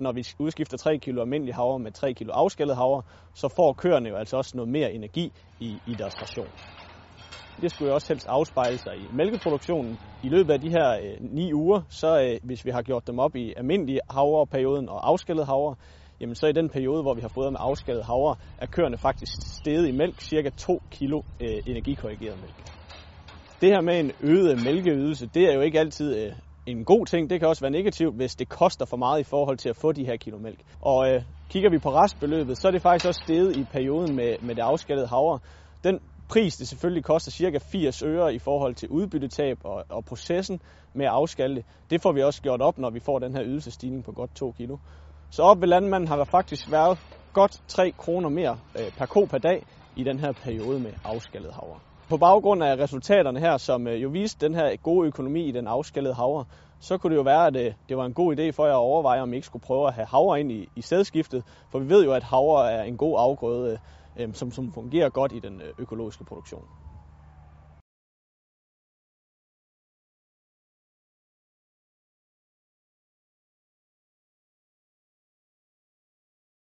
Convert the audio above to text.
Når vi udskifter 3 kg almindelig havre med 3 kg afskallet havre, så får køerne jo altså også noget mere energi i, i deres ration. Det skulle jo også helst afspejle sig i mælkeproduktionen. I løbet af de her øh, 9 uger, så øh, hvis vi har gjort dem op i almindelig havreperioden og afskallet havre, jamen så i den periode, hvor vi har fået med afskallet havre, er køerne faktisk steget i mælk cirka 2 kg øh, energikorrigeret mælk. Det her med en øget mælkeydelse, det er jo ikke altid øh, en god ting. Det kan også være negativt, hvis det koster for meget i forhold til at få de her kilo mælk. Og øh, kigger vi på restbeløbet, så er det faktisk også steget i perioden med, med det afskallede havre. Den pris, det selvfølgelig koster cirka 80 øre i forhold til udbyttetab og, og processen med at afskalle det, det får vi også gjort op, når vi får den her ydelsestigning på godt 2 kilo. Så op ved landmanden har der faktisk været godt 3 kroner mere øh, per ko per dag i den her periode med afskaldet havre. På baggrund af resultaterne her, som øh, jo viste den her gode økonomi i den afskallede havre, så kunne det jo være, at øh, det var en god idé for jer at overveje, om I ikke skulle prøve at have havre ind i, i sædskiftet. For vi ved jo, at havre er en god afgrøde, øh, som, som fungerer godt i den økologiske produktion.